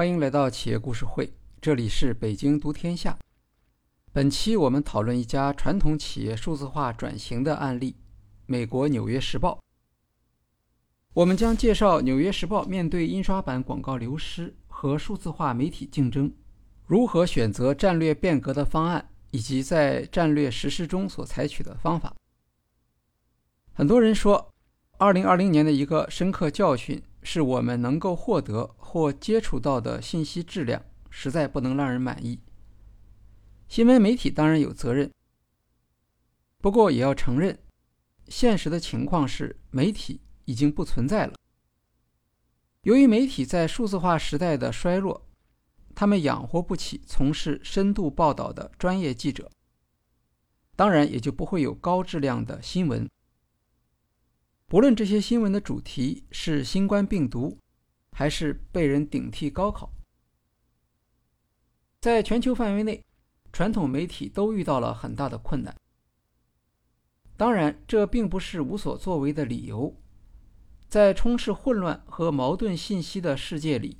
欢迎来到企业故事会，这里是北京读天下。本期我们讨论一家传统企业数字化转型的案例——美国《纽约时报》。我们将介绍《纽约时报》面对印刷版广告流失和数字化媒体竞争，如何选择战略变革的方案，以及在战略实施中所采取的方法。很多人说，2020年的一个深刻教训是我们能够获得或接触到的信息质量实在不能让人满意。新闻媒体当然有责任，不过也要承认，现实的情况是媒体已经不存在了。由于媒体在数字化时代的衰落，他们养活不起从事深度报道的专业记者，当然也就不会有高质量的新闻。不论这些新闻的主题是新冠病毒，还是被人顶替高考，在全球范围内，传统媒体都遇到了很大的困难。当然，这并不是无所作为的理由。在充斥混乱和矛盾信息的世界里，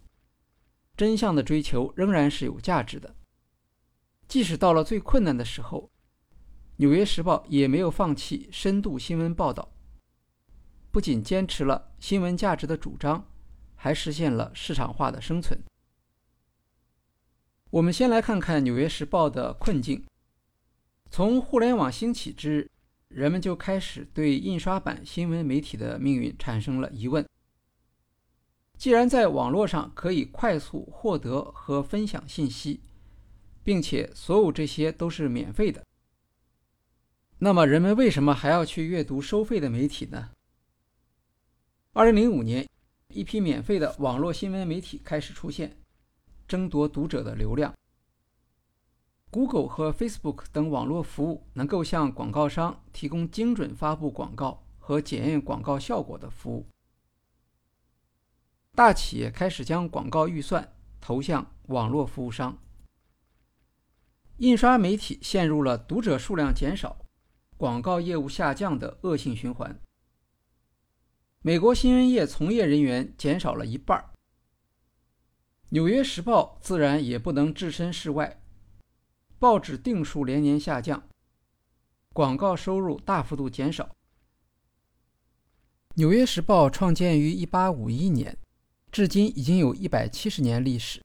真相的追求仍然是有价值的。即使到了最困难的时候，《纽约时报》也没有放弃深度新闻报道。不仅坚持了新闻价值的主张，还实现了市场化的生存。我们先来看看《纽约时报》的困境。从互联网兴起之日，人们就开始对印刷版新闻媒体的命运产生了疑问。既然在网络上可以快速获得和分享信息，并且所有这些都是免费的，那么人们为什么还要去阅读收费的媒体呢？二零零五年，一批免费的网络新闻媒体开始出现，争夺读者的流量。Google 和 Facebook 等网络服务能够向广告商提供精准发布广告和检验广告效果的服务。大企业开始将广告预算投向网络服务商，印刷媒体陷入了读者数量减少、广告业务下降的恶性循环。美国新闻业从业人员减少了一半，《纽约时报》自然也不能置身事外。报纸订数连年下降，广告收入大幅度减少。《纽约时报》创建于1851年，至今已经有一百七十年历史。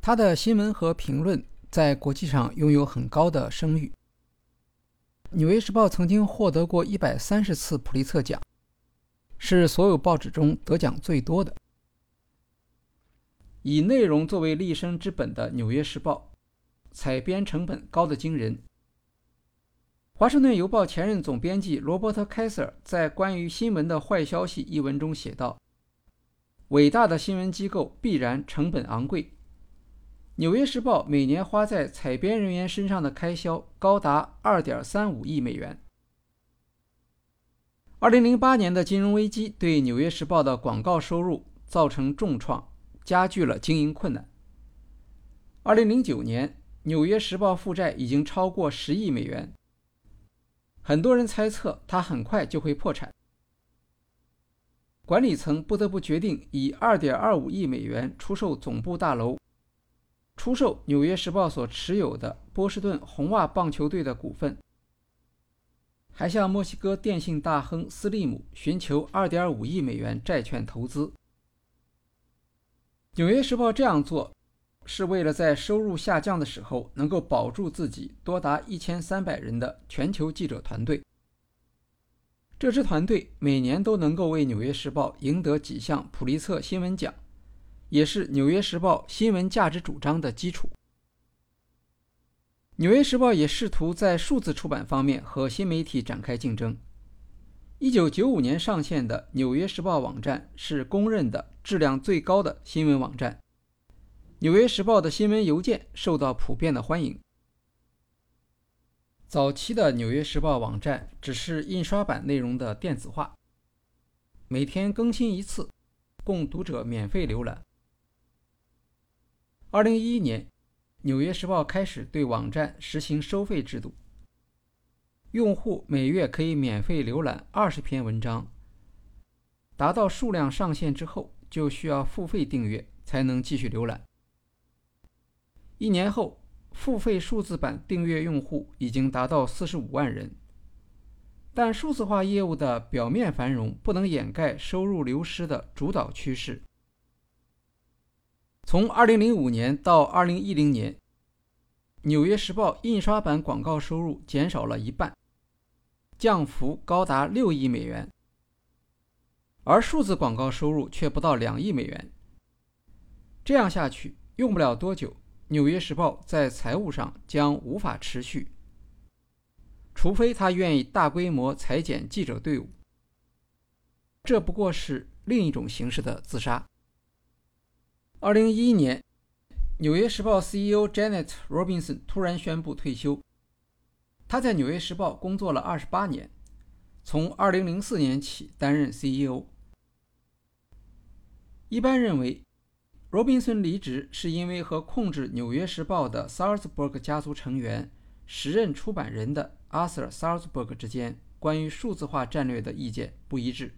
它的新闻和评论在国际上拥有很高的声誉。《纽约时报》曾经获得过一百三十次普利策奖。是所有报纸中得奖最多的。以内容作为立身之本的《纽约时报》，采编成本高得惊人。《华盛顿邮报》前任总编辑罗伯特·凯瑟在关于新闻的坏消息一文中写道：“伟大的新闻机构必然成本昂贵。”《纽约时报》每年花在采编人员身上的开销高达2.35亿美元。二零零八年的金融危机对《纽约时报》的广告收入造成重创，加剧了经营困难。二零零九年，《纽约时报》负债已经超过十亿美元，很多人猜测它很快就会破产。管理层不得不决定以二点二五亿美元出售总部大楼，出售《纽约时报》所持有的波士顿红袜棒球队的股份。还向墨西哥电信大亨斯利姆寻求2.5亿美元债券投资。《纽约时报》这样做，是为了在收入下降的时候能够保住自己多达1300人的全球记者团队。这支团队每年都能够为《纽约时报》赢得几项普利策新闻奖，也是《纽约时报》新闻价值主张的基础。《纽约时报》也试图在数字出版方面和新媒体展开竞争。1995年上线的《纽约时报》网站是公认的质量最高的新闻网站，《纽约时报》的新闻邮件受到普遍的欢迎。早期的《纽约时报》网站只是印刷版内容的电子化，每天更新一次，供读者免费浏览。2011年。《纽约时报》开始对网站实行收费制度，用户每月可以免费浏览二十篇文章，达到数量上限之后，就需要付费订阅才能继续浏览。一年后，付费数字版订阅用户已经达到四十五万人。但数字化业务的表面繁荣不能掩盖收入流失的主导趋势。从2005年到2010年，《纽约时报》印刷版广告收入减少了一半，降幅高达六亿美元，而数字广告收入却不到两亿美元。这样下去，用不了多久，《纽约时报》在财务上将无法持续。除非他愿意大规模裁减记者队伍，这不过是另一种形式的自杀。二零一一年，《纽约时报》CEO Janet Robinson 突然宣布退休。他在《纽约时报》工作了二十八年，从二零零四年起担任 CEO。一般认为，Robinson 离职是因为和控制《纽约时报》的 Salzberg 家族成员、时任出版人的。Arthur Salzberg 之间关于数字化战略的意见不一致。《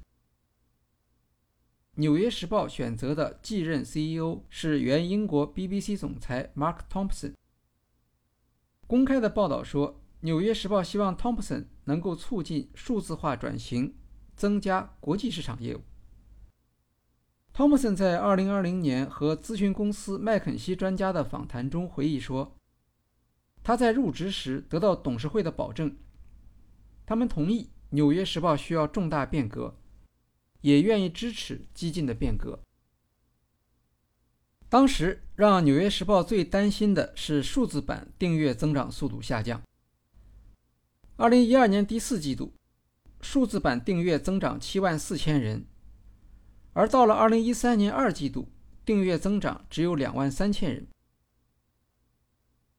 纽约时报》选择的继任 CEO 是原英国 BBC 总裁 Mark Thompson。公开的报道说，《纽约时报》希望 Thompson 能够促进数字化转型，增加国际市场业务。Thompson 在2020年和咨询公司麦肯锡专家的访谈中回忆说。他在入职时得到董事会的保证，他们同意《纽约时报》需要重大变革，也愿意支持激进的变革。当时让《纽约时报》最担心的是数字版订阅增长速度下降。二零一二年第四季度，数字版订阅增长七万四千人，而到了二零一三年二季度，订阅增长只有两万三千人。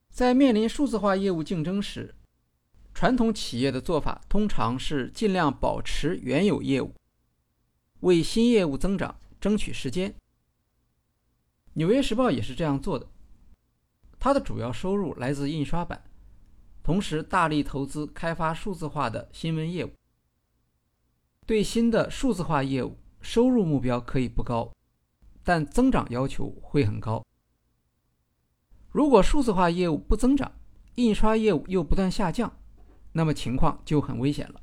在面临数字化业务竞争时，传统企业的做法通常是尽量保持原有业务，为新业务增长争取时间。纽约时报也是这样做的，它的主要收入来自印刷版，同时大力投资开发数字化的新闻业务。对新的数字化业务，收入目标可以不高，但增长要求会很高。如果数字化业务不增长，印刷业务又不断下降，那么情况就很危险了。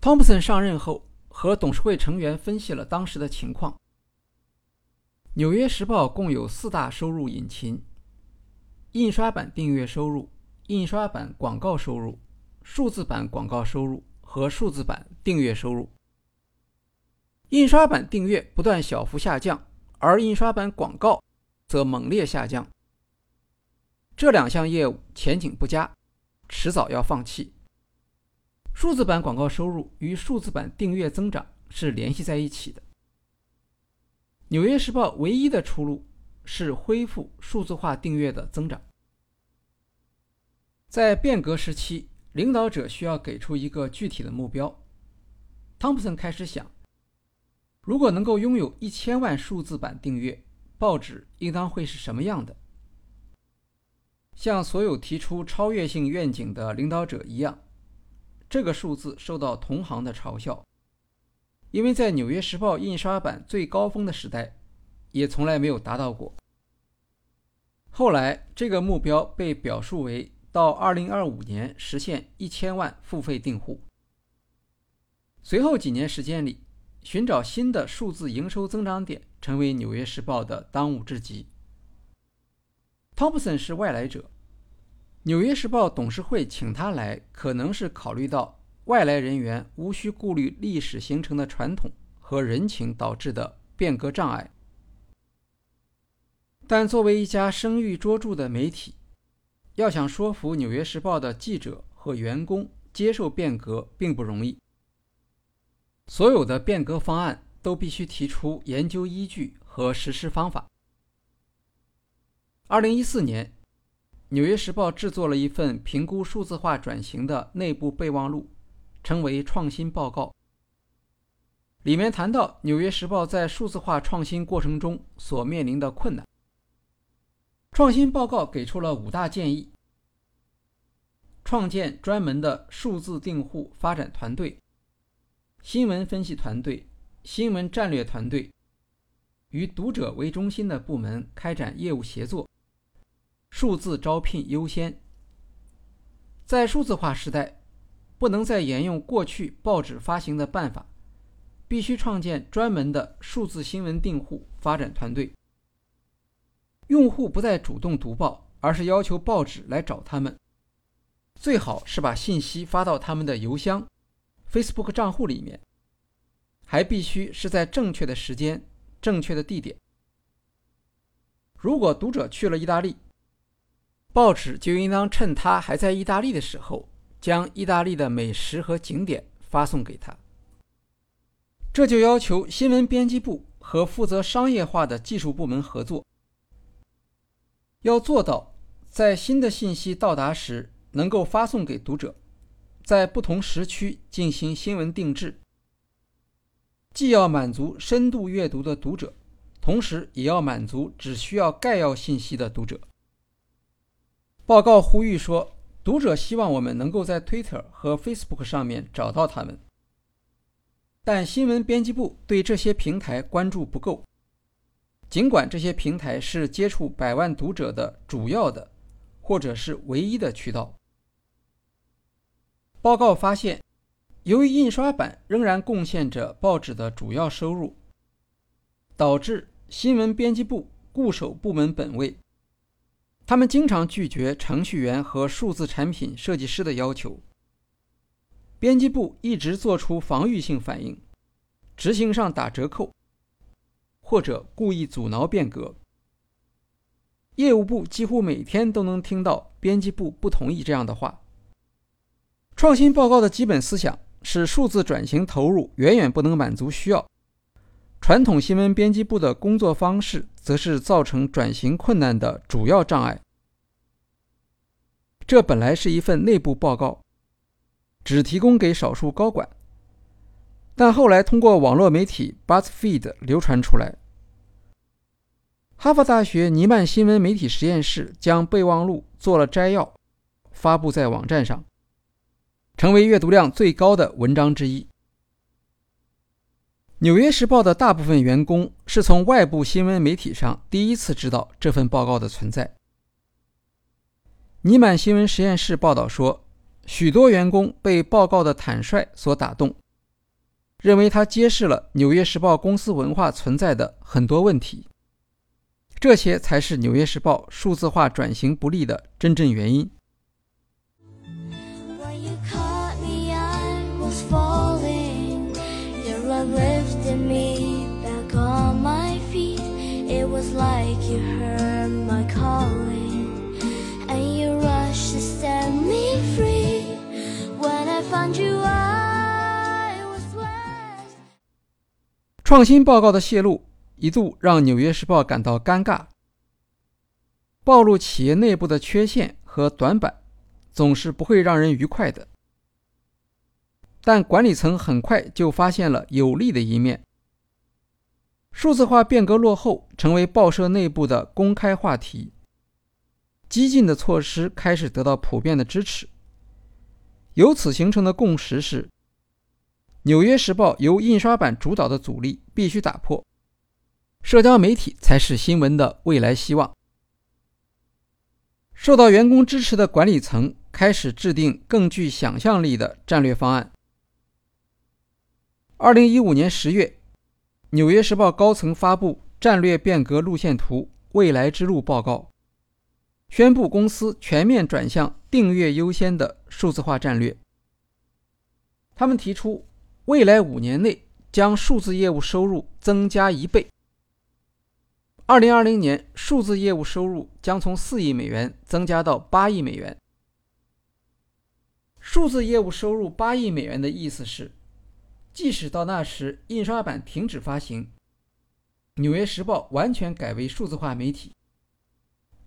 汤普森上任后，和董事会成员分析了当时的情况。纽约时报共有四大收入引擎：印刷版订阅收入、印刷版广告收入、数字版广告收入和数字版订阅收入。印刷版订阅不断小幅下降，而印刷版广告。则猛烈下降，这两项业务前景不佳，迟早要放弃。数字版广告收入与数字版订阅增长是联系在一起的。纽约时报唯一的出路是恢复数字化订阅的增长。在变革时期，领导者需要给出一个具体的目标。汤普森开始想，如果能够拥有一千万数字版订阅。报纸应当会是什么样的？像所有提出超越性愿景的领导者一样，这个数字受到同行的嘲笑，因为在《纽约时报》印刷版最高峰的时代，也从来没有达到过。后来，这个目标被表述为到2025年实现一千万付费订户。随后几年时间里。寻找新的数字营收增长点，成为《纽约时报》的当务之急。汤普森是外来者，《纽约时报》董事会请他来，可能是考虑到外来人员无需顾虑历史形成的传统和人情导致的变革障碍。但作为一家声誉卓著的媒体，要想说服《纽约时报》的记者和员工接受变革，并不容易。所有的变革方案都必须提出研究依据和实施方法。二零一四年，《纽约时报》制作了一份评估数字化转型的内部备忘录，称为“创新报告”。里面谈到《纽约时报》在数字化创新过程中所面临的困难。创新报告给出了五大建议：创建专门的数字订户发展团队。新闻分析团队、新闻战略团队、与读者为中心的部门开展业务协作，数字招聘优先。在数字化时代，不能再沿用过去报纸发行的办法，必须创建专门的数字新闻订户发展团队。用户不再主动读报，而是要求报纸来找他们。最好是把信息发到他们的邮箱、Facebook 账户里面，还必须是在正确的时间、正确的地点。如果读者去了意大利，报纸就应当趁他还在意大利的时候，将意大利的美食和景点发送给他。这就要求新闻编辑部和负责商业化的技术部门合作，要做到在新的信息到达时能够发送给读者，在不同时区进行新闻定制，既要满足深度阅读的读者，同时也要满足只需要概要信息的读者。报告呼吁说，读者希望我们能够在 Twitter 和 Facebook 上面找到他们，但新闻编辑部对这些平台关注不够。尽管这些平台是接触百万读者的主要的，或者是唯一的渠道。报告发现，由于印刷版仍然贡献着报纸的主要收入，导致新闻编辑部固守部门本位。他们经常拒绝程序员和数字产品设计师的要求。编辑部一直做出防御性反应，执行上打折扣，或者故意阻挠变革。业务部几乎每天都能听到编辑部不同意这样的话。创新报告的基本思想是数字转型投入远远不能满足需要，传统新闻编辑部的工作方式。则是造成转型困难的主要障碍。这本来是一份内部报告，只提供给少数高管，但后来通过网络媒体 BuzzFeed 流传出来。哈佛大学尼曼新闻媒体实验室将备忘录做了摘要，发布在网站上，成为阅读量最高的文章之一。《纽约时报》的大部分员工是从外部新闻媒体上第一次知道这份报告的存在。尼曼新闻实验室报道说，许多员工被报告的坦率所打动，认为它揭示了《纽约时报》公司文化存在的很多问题。这些才是《纽约时报》数字化转型不利的真正原因。Lifted me back on my feet. It was like you heard my calling, and you rushed to set me free. When I found you, I was blessed. 创新报告的泄露一度让《纽约时报》感到尴尬。暴露企业内部的缺陷和短板，总是不会让人愉快的。但管理层很快就发现了有利的一面。数字化变革落后，成为报社内部的公开话题。激进的措施开始得到普遍的支持。由此形成的共识是，《纽约时报》由印刷版主导的阻力必须打破，社交媒体才是新闻的未来希望。受到员工支持的管理层开始制定更具想象力的战略方案。二零一五年十月。《纽约时报》高层发布战略变革路线图“未来之路”报告，宣布公司全面转向订阅优先的数字化战略。他们提出，未来五年内将数字业务收入增加一倍。二零二零年，数字业务收入将从四亿美元增加到八亿美元。数字业务收入八亿美元的意思是。即使到那时印刷版停止发行，《纽约时报》完全改为数字化媒体，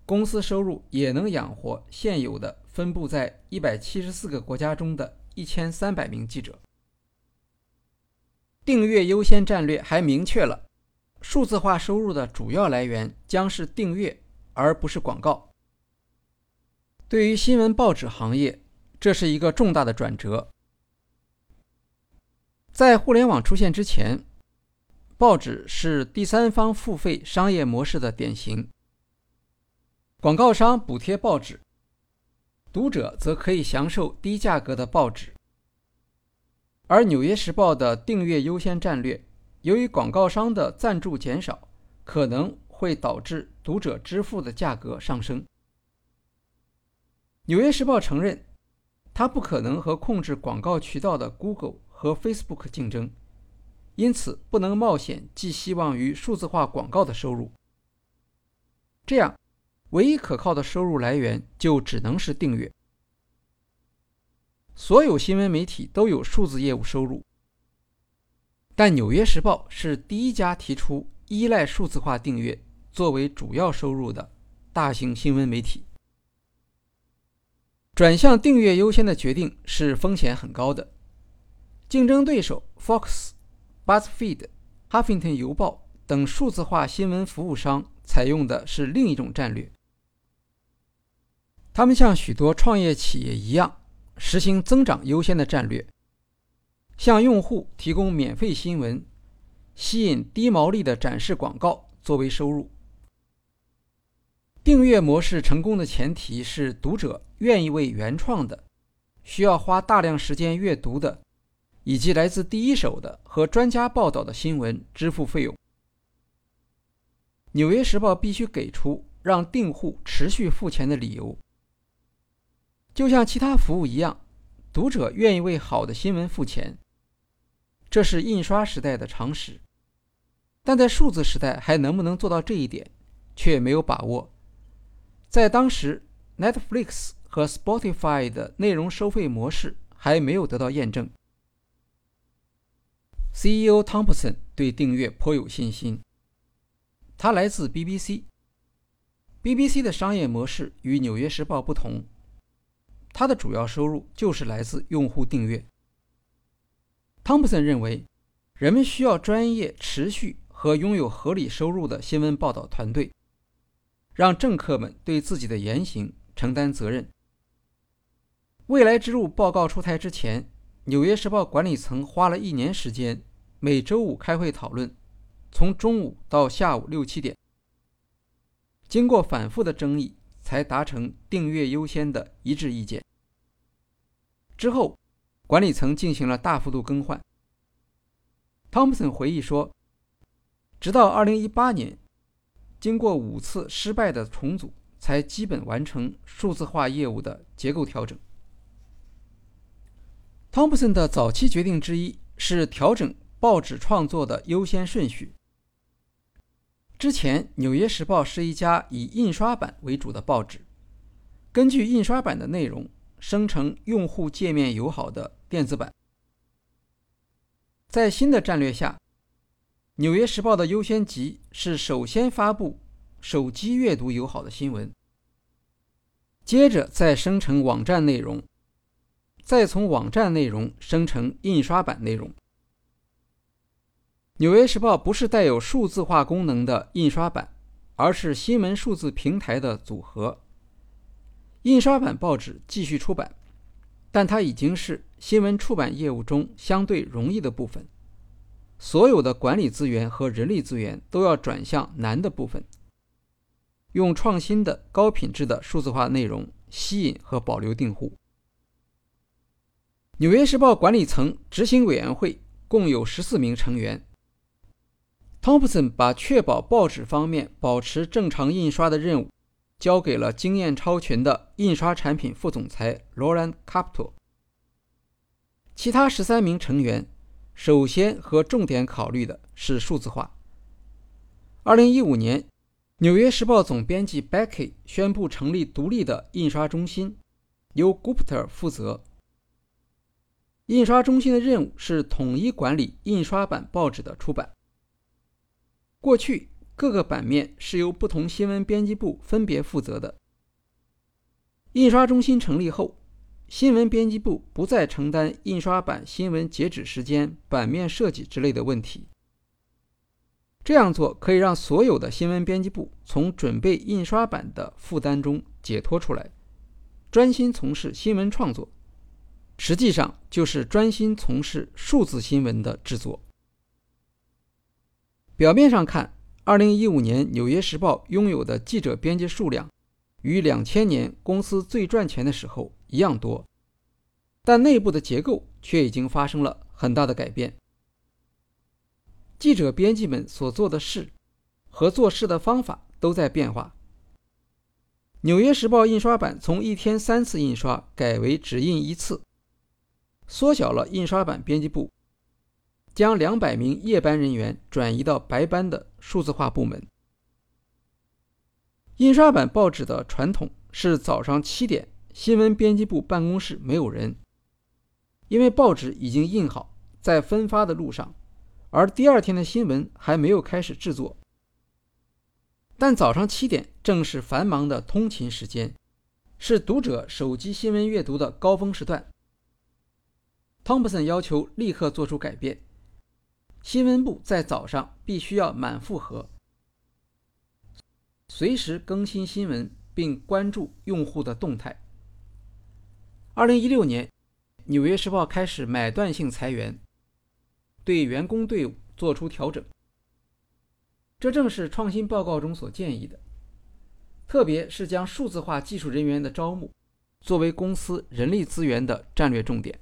公司收入也能养活现有的分布在一百七十四个国家中的一千三百名记者。订阅优先战略还明确了，数字化收入的主要来源将是订阅，而不是广告。对于新闻报纸行业，这是一个重大的转折。在互联网出现之前，报纸是第三方付费商业模式的典型。广告商补贴报纸，读者则可以享受低价格的报纸。而《纽约时报》的订阅优先战略，由于广告商的赞助减少，可能会导致读者支付的价格上升。《纽约时报》承认，它不可能和控制广告渠道的 Google 和 Facebook 竞争，因此不能冒险寄希望于数字化广告的收入。这样。唯一可靠的收入来源就只能是订阅。所有新闻媒体都有数字业务收入，但《纽约时报》是第一家提出依赖数字化订阅作为主要收入的大型新闻媒体。转向订阅优先的决定是风险很高的。竞争对手 Fox、BuzzFeed、哈芬顿邮报等数字化新闻服务商采用的是另一种战略。他们像许多创业企业一样，实行增长优先的战略，向用户提供免费新闻，吸引低毛利的展示广告作为收入。订阅模式成功的前提是读者愿意为原创的、需要花大量时间阅读的，以及来自第一手的和专家报道的新闻支付费用。《纽约时报》必须给出让订户持续付钱的理由。就像其他服务一样，读者愿意为好的新闻付钱，这是印刷时代的常识。但在数字时代，还能不能做到这一点，却没有把握。在当时，Netflix 和 Spotify 的内容收费模式还没有得到验证。CEO Thompson 对订阅颇有信心。他来自 BBC，BBC 的商业模式与《纽约时报》不同。他的主要收入就是来自用户订阅。汤普森认为，人们需要专业、持续和拥有合理收入的新闻报道团队，让政客们对自己的言行承担责任。未来之路报告出台之前，《纽约时报》管理层花了一年时间，每周五开会讨论，从中午到下午六七点，经过反复的争议，才达成订阅优先的一致意见。之后，管理层进行了大幅度更换。汤普森回忆说：“直到2018年，经过五次失败的重组，才基本完成数字化业务的结构调整。”汤普森的早期决定之一是调整报纸创作的优先顺序。之前，《纽约时报》是一家以印刷版为主的报纸，根据印刷版的内容。生成用户界面友好的电子版。在新的战略下，《纽约时报》的优先级是首先发布手机阅读友好的新闻，接着再生成网站内容，再从网站内容生成印刷版内容。《纽约时报》不是带有数字化功能的印刷版，而是新闻数字平台的组合。印刷版报纸继续出版，但它已经是新闻出版业务中相对容易的部分。所有的管理资源和人力资源都要转向难的部分，用创新的高品质的数字化内容吸引和保留订户。纽约时报管理层执行委员会共有十四名成员。汤普森把确保报纸方面保持正常印刷的任务。交给了经验超群的印刷产品副总裁罗兰·卡普托。其他十三名成员首先和重点考虑的是数字化。二零一五年，《纽约时报》总编辑 Becky 宣布成立独立的印刷中心，由 Gupta 负责。印刷中心的任务是统一管理印刷版报纸的出版。过去。各个版面是由不同新闻编辑部分别负责的。印刷中心成立后，新闻编辑部不再承担印刷版新闻截止时间、版面设计之类的问题。这样做可以让所有的新闻编辑部从准备印刷版的负担中解脱出来，专心从事新闻创作，实际上就是专心从事数字新闻的制作。表面上看，2015年《纽约时报》拥有的记者编辑数量与2000年公司最赚钱的时候一样多，但内部的结构却已经发生了很大的改变。记者编辑们所做的事和做事的方法都在变化。《纽约时报》印刷版从一天三次印刷改为只印一次，缩小了印刷版编辑部，将两百名夜班人员转移到白班的数字化部门。印刷版报纸的传统是早上七点，新闻编辑部办公室没有人，因为报纸已经印好，在分发的路上，而第二天的新闻还没有开始制作。但早上七点正是繁忙的通勤时间，是读者手机新闻阅读的高峰时段。汤普森要求立刻做出改变，新闻部在早上必须要满负荷，随时更新新闻并关注用户的动态。二零一六年，《纽约时报》开始买断性裁员，对员工队伍做出调整。这正是创新报告中所建议的，特别是将数字化技术人员的招募作为公司人力资源的战略重点，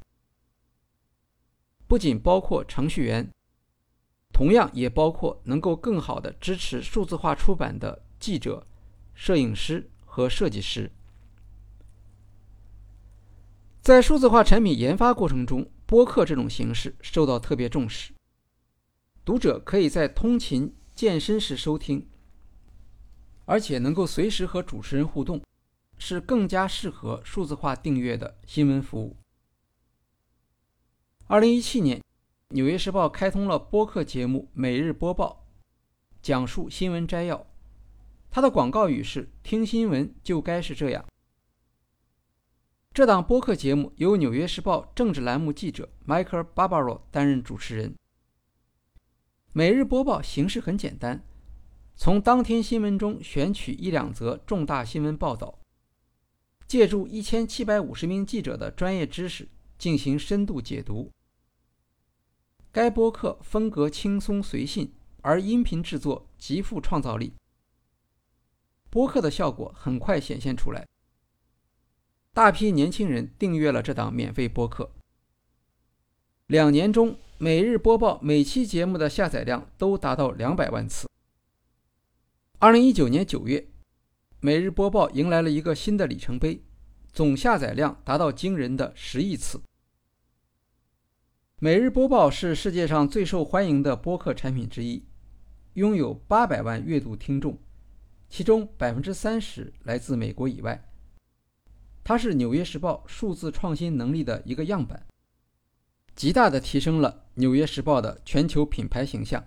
不仅包括程序员，同样也包括能够更好的支持数字化出版的记者、摄影师和设计师。在数字化产品研发过程中，播客这种形式受到特别重视，读者可以在通勤。健身时收听，而且能够随时和主持人互动，是更加适合数字化订阅的新闻服务。二零一七年，《纽约时报》开通了播客节目《每日播报》，讲述新闻摘要。它的广告语是“听新闻就该是这样”。这档播客节目由《纽约时报》政治栏目记者 Michael Barbaro 担任主持人。每日播报形式很简单，从当天新闻中选取一两则重大新闻报道，借助一千七百五十名记者的专业知识进行深度解读。该播客风格轻松随性，而音频制作极富创造力。播客的效果很快显现出来，大批年轻人订阅了这档免费播客。两年中。每日播报每期节目的下载量都达到两百万次。二零一九年九月，每日播报迎来了一个新的里程碑，总下载量达到惊人的十亿次。每日播报是世界上最受欢迎的播客产品之一，拥有八百万阅读听众，其中百分之三十来自美国以外。它是《纽约时报》数字创新能力的一个样板。极大地提升了《纽约时报》的全球品牌形象。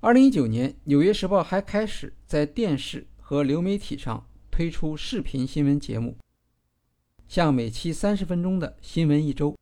二零一九年，《纽约时报》还开始在电视和流媒体上推出视频新闻节目，像每期三十分钟的《新闻一周》。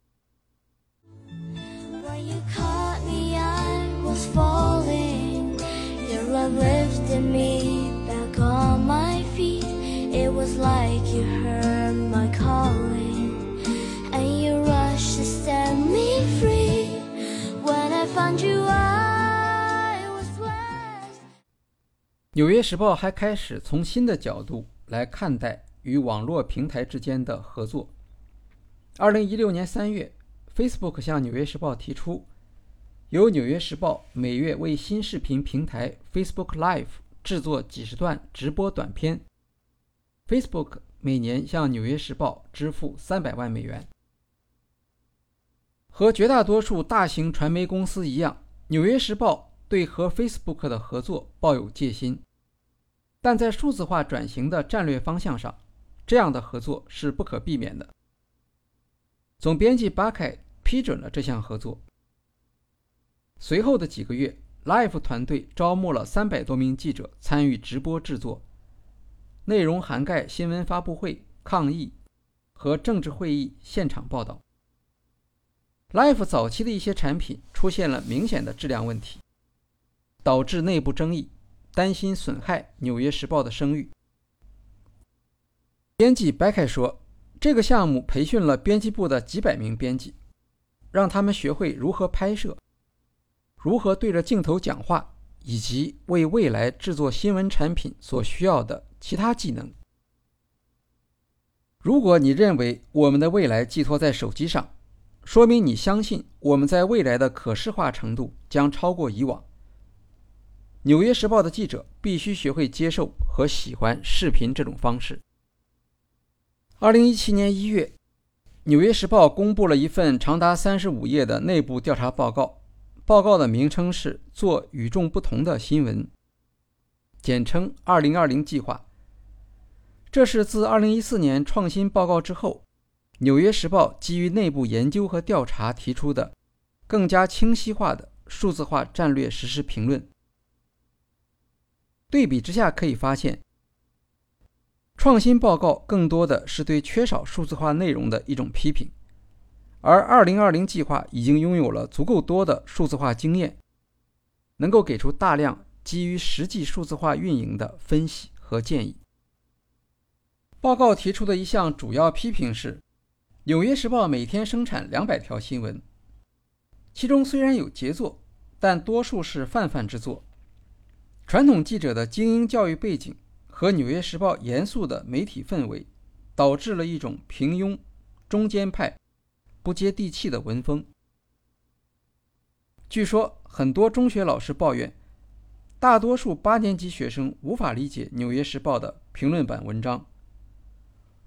纽约时报还开始从新的角度来看待与网络平台之间的合作。二零一六年三月，Facebook 向纽约时报提出，由纽约时报每月为新视频平台 Facebook Live 制作几十段直播短片，Facebook 每年向纽约时报支付三百万美元。和绝大多数大型传媒公司一样，纽约时报对和 Facebook 的合作抱有戒心。但在数字化转型的战略方向上，这样的合作是不可避免的。总编辑巴凯批准了这项合作。随后的几个月，Life 团队招募了三百多名记者参与直播制作，内容涵盖新闻发布会、抗议和政治会议现场报道。Life 早期的一些产品出现了明显的质量问题，导致内部争议。担心损害《纽约时报》的声誉。编辑白凯说：“这个项目培训了编辑部的几百名编辑，让他们学会如何拍摄，如何对着镜头讲话，以及为未来制作新闻产品所需要的其他技能。如果你认为我们的未来寄托在手机上，说明你相信我们在未来的可视化程度将超过以往。《纽约时报》的记者必须学会接受和喜欢视频这种方式。二零一七年一月，《纽约时报》公布了一份长达三十五页的内部调查报告，报告的名称是“做与众不同的新闻”，简称“二零二零计划”。这是自二零一四年创新报告之后。《纽约时报》基于内部研究和调查提出的更加清晰化的数字化战略实施评论。对比之下，可以发现，创新报告更多的是对缺少数字化内容的一种批评，而2020计划已经拥有了足够多的数字化经验，能够给出大量基于实际数字化运营的分析和建议。报告提出的一项主要批评是。《纽约时报》每天生产两百条新闻，其中虽然有杰作，但多数是泛泛之作。传统记者的精英教育背景和《纽约时报》严肃的媒体氛围，导致了一种平庸、中间派、不接地气的文风。据说，很多中学老师抱怨，大多数八年级学生无法理解《纽约时报》的评论版文章。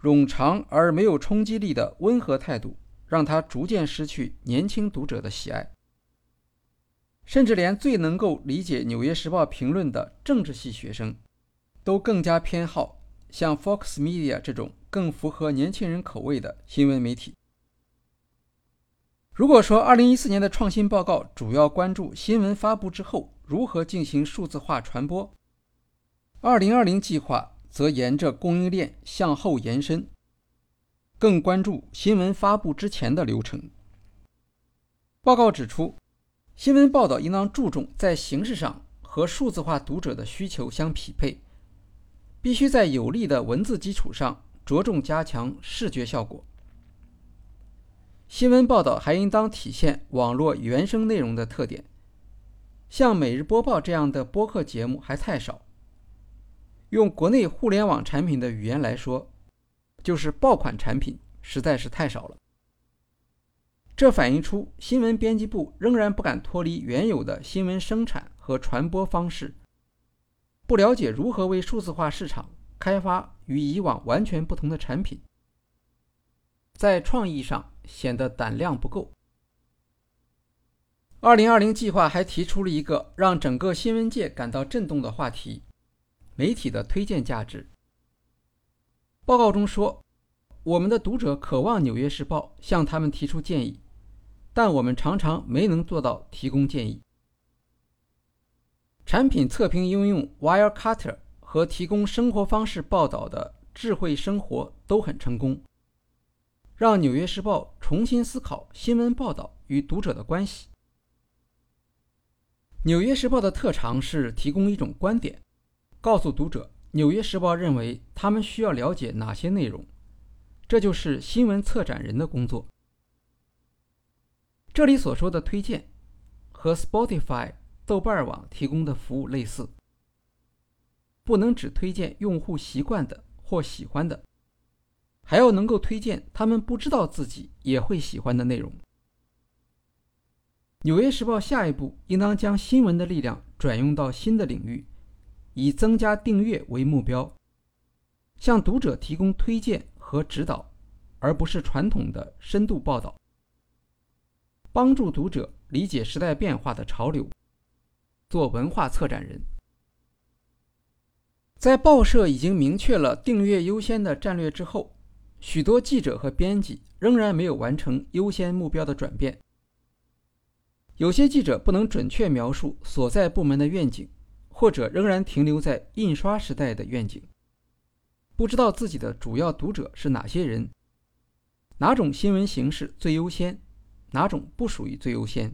冗长而没有冲击力的温和态度，让他逐渐失去年轻读者的喜爱。甚至连最能够理解《纽约时报》评论的政治系学生，都更加偏好像 Fox Media 这种更符合年轻人口味的新闻媒体。如果说2014年的创新报告主要关注新闻发布之后如何进行数字化传播，2020计划。则沿着供应链向后延伸，更关注新闻发布之前的流程。报告指出，新闻报道应当注重在形式上和数字化读者的需求相匹配，必须在有力的文字基础上着重加强视觉效果。新闻报道还应当体现网络原生内容的特点，像《每日播报》这样的播客节目还太少。用国内互联网产品的语言来说，就是爆款产品实在是太少了。这反映出新闻编辑部仍然不敢脱离原有的新闻生产和传播方式，不了解如何为数字化市场开发与以往完全不同的产品，在创意上显得胆量不够。二零二零计划还提出了一个让整个新闻界感到震动的话题。媒体的推荐价值。报告中说，我们的读者渴望《纽约时报》向他们提出建议，但我们常常没能做到提供建议。产品测评应用 Wirecutter 和提供生活方式报道的智慧生活都很成功，让《纽约时报》重新思考新闻报道与读者的关系。《纽约时报》的特长是提供一种观点。告诉读者，《纽约时报》认为他们需要了解哪些内容，这就是新闻策展人的工作。这里所说的推荐，和 Spotify、豆瓣网提供的服务类似，不能只推荐用户习惯的或喜欢的，还要能够推荐他们不知道自己也会喜欢的内容。《纽约时报》下一步应当将新闻的力量转用到新的领域。以增加订阅为目标，向读者提供推荐和指导，而不是传统的深度报道。帮助读者理解时代变化的潮流，做文化策展人。在报社已经明确了订阅优先的战略之后，许多记者和编辑仍然没有完成优先目标的转变。有些记者不能准确描述所在部门的愿景。或者仍然停留在印刷时代的愿景，不知道自己的主要读者是哪些人，哪种新闻形式最优先，哪种不属于最优先。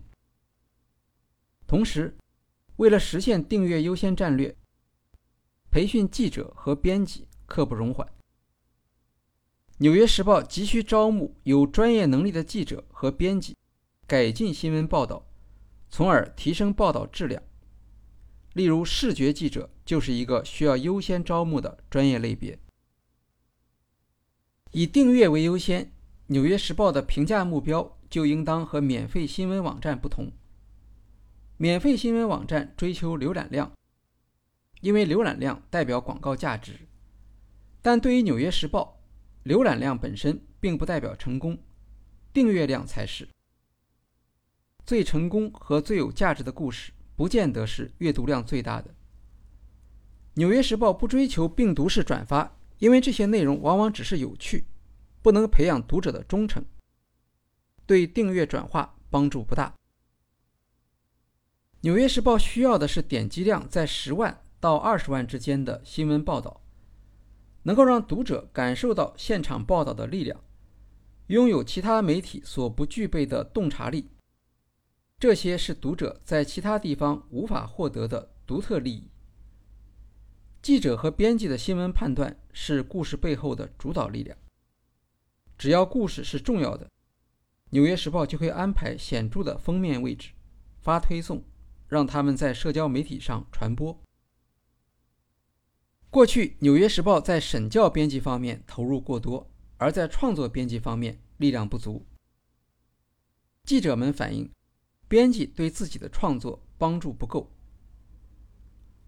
同时，为了实现订阅优先战略，培训记者和编辑刻不容缓。《纽约时报》急需招募有专业能力的记者和编辑，改进新闻报道，从而提升报道质量。例如，视觉记者就是一个需要优先招募的专业类别。以订阅为优先，《纽约时报》的评价目标就应当和免费新闻网站不同。免费新闻网站追求浏览量，因为浏览量代表广告价值。但对于《纽约时报》，浏览量本身并不代表成功，订阅量才是。最成功和最有价值的故事，不见得是阅读量最大的。《纽约时报》不追求病毒式转发。因为这些内容往往只是有趣，不能培养读者的忠诚，对订阅转化帮助不大。《纽约时报》需要的是点击量在十万到二十万之间的新闻报道，能够让读者感受到现场报道的力量，拥有其他媒体所不具备的洞察力。这些是读者在其他地方无法获得的独特利益。记者和编辑的新闻判断是故事背后的主导力量。只要故事是重要的，《纽约时报》就会安排显著的封面位置，发推送，让他们在社交媒体上传播。过去，《纽约时报》在审教编辑方面投入过多，而在创作编辑方面力量不足。记者们反映，编辑对自己的创作帮助不够。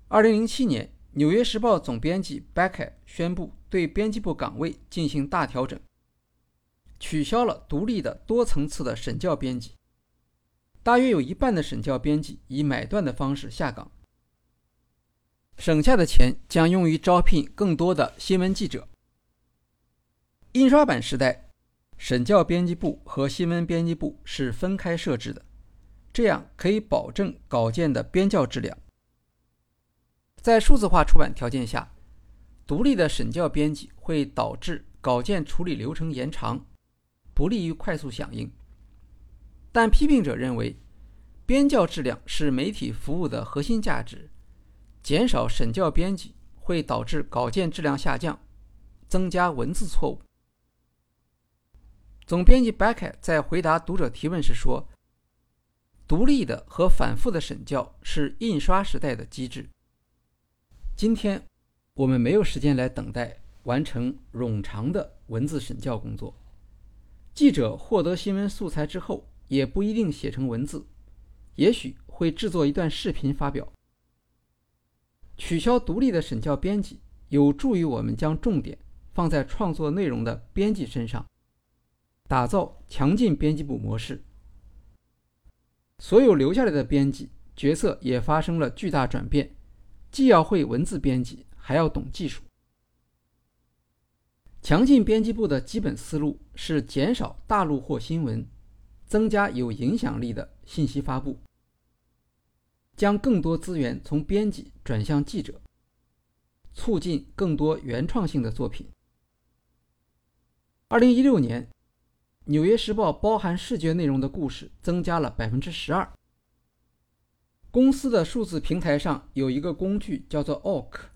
二零零七年。《纽约时报》总编辑 Becker 宣布对编辑部岗位进行大调整，取消了独立的多层次的审教编辑。大约有一半的审教编辑以买断的方式下岗，省下的钱将用于招聘更多的新闻记者。印刷版时代，审教编辑部和新闻编辑部是分开设置的，这样可以保证稿件的编校质量。在数字化出版条件下，独立的审教编辑会导致稿件处理流程延长，不利于快速响应。但批评者认为，编校质量是媒体服务的核心价值，减少审教编辑会导致稿件质量下降，增加文字错误。总编辑 Becca 在回答读者提问时说：“独立的和反复的审教是印刷时代的机制。”今天，我们没有时间来等待完成冗长的文字审教工作。记者获得新闻素材之后，也不一定写成文字，也许会制作一段视频发表。取消独立的审校编辑，有助于我们将重点放在创作内容的编辑身上，打造强劲编辑部模式。所有留下来的编辑角色也发生了巨大转变。既要会文字编辑，还要懂技术。强劲编辑部的基本思路是减少大陆或新闻，增加有影响力的信息发布，将更多资源从编辑转向记者，促进更多原创性的作品。二零一六年，《纽约时报》包含视觉内容的故事增加了百分之十二。公司的数字平台上有一个工具叫做 Oak，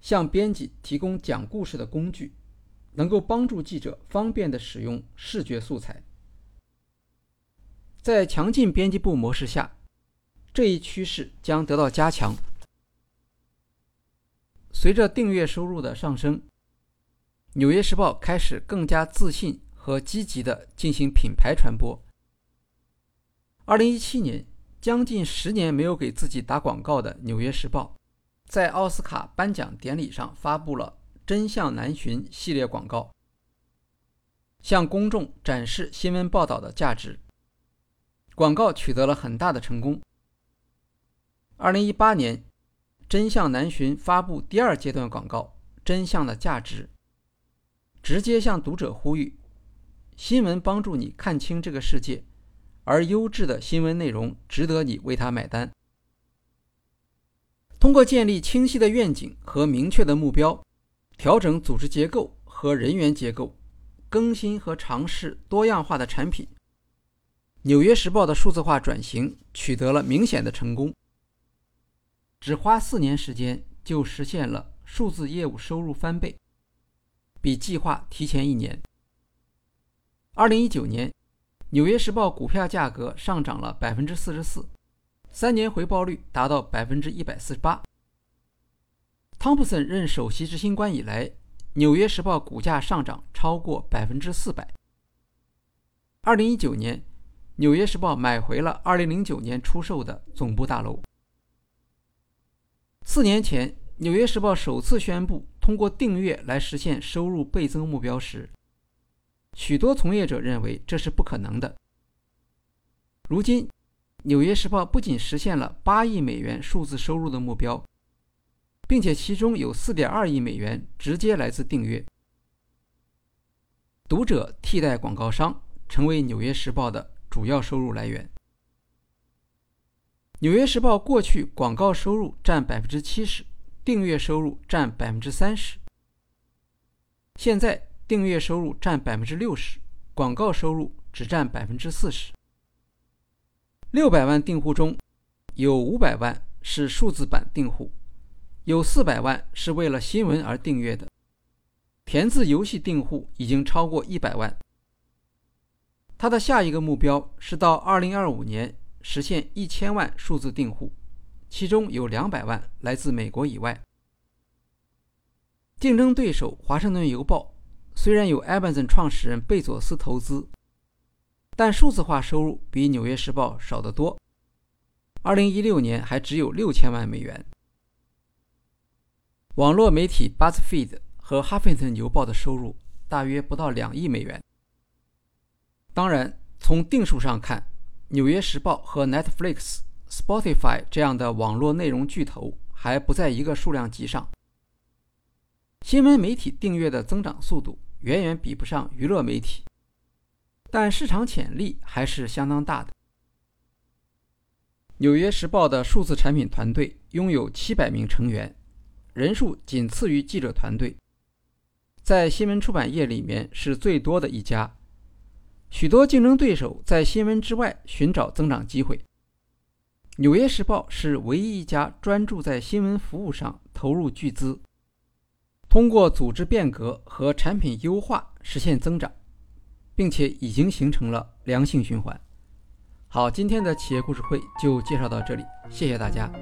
向编辑提供讲故事的工具，能够帮助记者方便地使用视觉素材。在强劲编辑部模式下，这一趋势将得到加强。随着订阅收入的上升，《纽约时报》开始更加自信和积极地进行品牌传播。二零一七年。将近十年没有给自己打广告的《纽约时报》，在奥斯卡颁奖典礼上发布了“真相难寻”系列广告，向公众展示新闻报道的价值。广告取得了很大的成功。二零一八年，《真相难寻》发布第二阶段广告《真相的价值》，直接向读者呼吁：新闻帮助你看清这个世界。而优质的新闻内容值得你为它买单。通过建立清晰的愿景和明确的目标，调整组织结构和人员结构，更新和尝试多样化的产品，《纽约时报》的数字化转型取得了明显的成功。只花四年时间就实现了数字业务收入翻倍，比计划提前一年。二零一九年。纽约时报股票价格上涨了百分之四十四，三年回报率达到百分之一百四十八。汤普森任首席执行官以来，《纽约时报》股价上涨超过百分之四百。二零一九年，《纽约时报》买回了二零零九年出售的总部大楼。四年前，《纽约时报》首次宣布通过订阅来实现收入倍增目标时，许多从业者认为这是不可能的。如今，《纽约时报》不仅实现了八亿美元数字收入的目标，并且其中有四点二亿美元直接来自订阅。读者替代广告商，成为《纽约时报》的主要收入来源。《纽约时报》过去广告收入占百分之七十，订阅收入占百分之三十。现在订阅收入占百分之六十，广告收入只占百分之四十。六百万订户中，有五百万是数字版订户，有四百万是为了新闻而订阅的。填字游戏订户已经超过一百万。他的下一个目标是到二零二五年。实现一千万数字订户，其中有两百万来自美国以外。竞争对手《华盛顿邮报》虽然有 Amazon 创始人贝佐斯投资，但数字化收入比《纽约时报》少得多。二零一六年还只有六千万美元。网络媒体 BuzzFeed 和《哈芬顿邮报》的收入大约不到两亿美元。当然，从定数上看。《纽约时报》和 Netflix、Spotify 这样的网络内容巨头还不在一个数量级上。新闻媒体订阅的增长速度远远比不上娱乐媒体，但市场潜力还是相当大的。《纽约时报》的数字产品团队拥有七百名成员，人数仅次于记者团队，在新闻出版业里面是最多的一家。许多竞争对手在新闻之外寻找增长机会，《纽约时报》是唯一一家专注在新闻服务上投入巨资，通过组织变革和产品优化实现增长，并且已经形成了良性循环。好，今天的企业故事会就介绍到这里，谢谢大家。